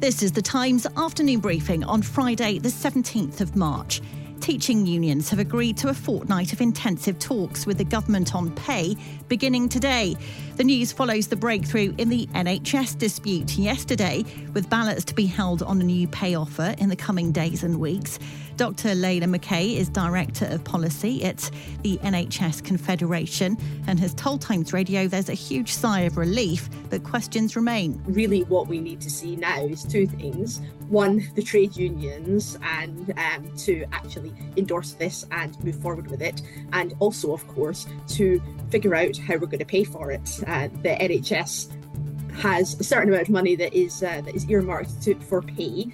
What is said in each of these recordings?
This is the Times afternoon briefing on Friday, the 17th of March. Teaching unions have agreed to a fortnight of intensive talks with the government on pay beginning today. The news follows the breakthrough in the NHS dispute yesterday, with ballots to be held on a new pay offer in the coming days and weeks. Dr. Layla McCay is Director of Policy at the NHS Confederation and has told Times Radio there's a huge sigh of relief, but questions remain. Really, what we need to see now is two things. One, the trade unions, and um, to actually endorse this and move forward with it. And also, of course, to figure out how we're going to pay for it. Uh, the NHS has a certain amount of money that is uh, that is earmarked to, for pay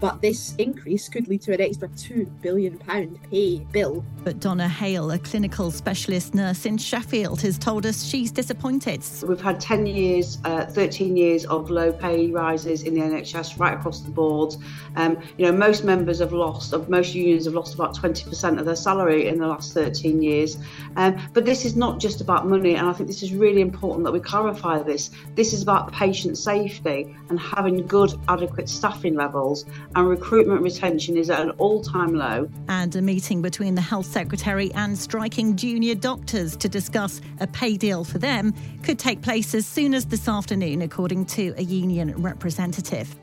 but this increase could lead to an extra £2 billion pay bill. But Donna Hale, a clinical specialist nurse in Sheffield, has told us she's disappointed. We've had 10 years, uh, 13 years of low pay rises in the NHS right across the board. Um, you know, most members have lost, most unions have lost about 20% of their salary in the last 13 years. Um, but this is not just about money, and I think this is really important that we clarify this. This is about patient safety and having good, adequate staffing levels and recruitment retention is at an all time low. And a meeting between the Health Secretary and striking junior doctors to discuss a pay deal for them could take place as soon as this afternoon, according to a union representative.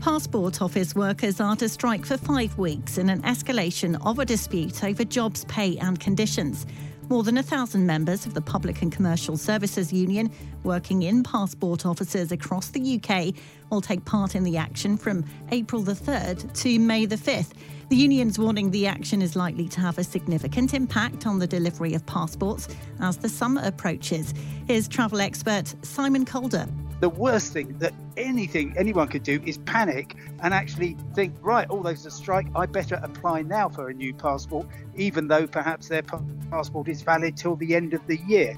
Passport Office workers are to strike for five weeks in an escalation of a dispute over jobs, pay, and conditions. More than a thousand members of the Public and Commercial Services Union working in passport offices across the UK will take part in the action from April the 3rd to May the 5th. The union's warning the action is likely to have a significant impact on the delivery of passports as the summer approaches. Here's travel expert Simon Calder the worst thing that anything anyone could do is panic and actually think, right, oh, there's a strike. I better apply now for a new passport, even though perhaps their passport is valid till the end of the year.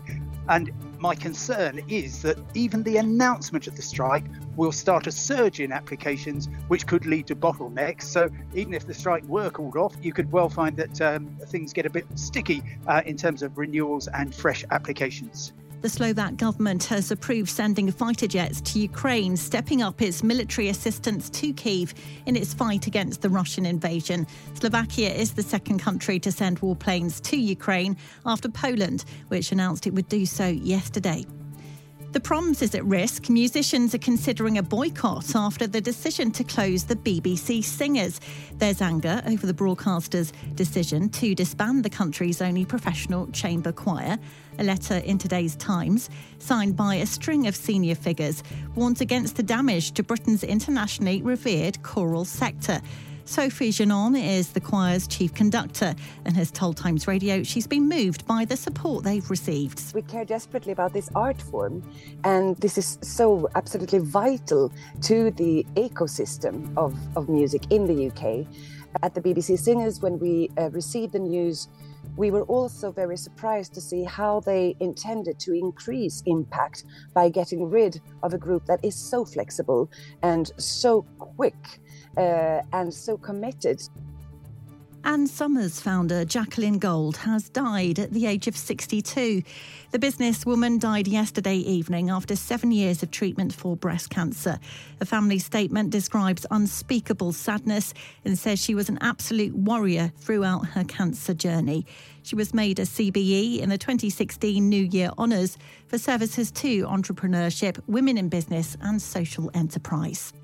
And my concern is that even the announcement of the strike will start a surge in applications, which could lead to bottlenecks. So, even if the strike were called off, you could well find that um, things get a bit sticky uh, in terms of renewals and fresh applications. The Slovak government has approved sending fighter jets to Ukraine, stepping up its military assistance to Kiev in its fight against the Russian invasion. Slovakia is the second country to send warplanes to Ukraine after Poland, which announced it would do so yesterday. The Proms is at risk. Musicians are considering a boycott after the decision to close the BBC Singers. There's anger over the broadcaster's decision to disband the country's only professional chamber choir. A letter in today's Times, signed by a string of senior figures, warns against the damage to Britain's internationally revered choral sector. Sofi Jeannin is the choir's chief conductor and has told Times Radio she's been moved by the support they've received. We care desperately about this art form, and this is so absolutely vital to the ecosystem of, of music in the UK. At the BBC Singers, when we uh, received the news, we were also very surprised to see how they intended to increase impact by getting rid of a group that is so flexible and so quick uh, and so committed. Ann Summers founder Jacqueline Gold has died at the age of 62. The businesswoman died yesterday evening after seven years of treatment for breast cancer. A family statement describes unspeakable sadness and says she was an absolute warrior throughout her cancer journey. She was made a CBE in the 2016 New Year Honours for services to entrepreneurship, women in business, and social enterprise.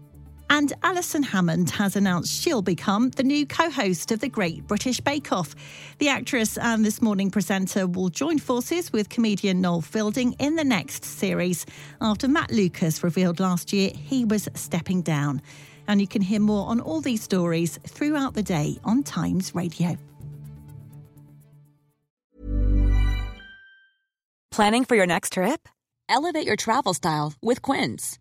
And Alison Hammond has announced she'll become the new co host of the Great British Bake Off. The actress and this morning presenter will join forces with comedian Noel Fielding in the next series after Matt Lucas revealed last year he was stepping down. And you can hear more on all these stories throughout the day on Times Radio. Planning for your next trip? Elevate your travel style with Quince.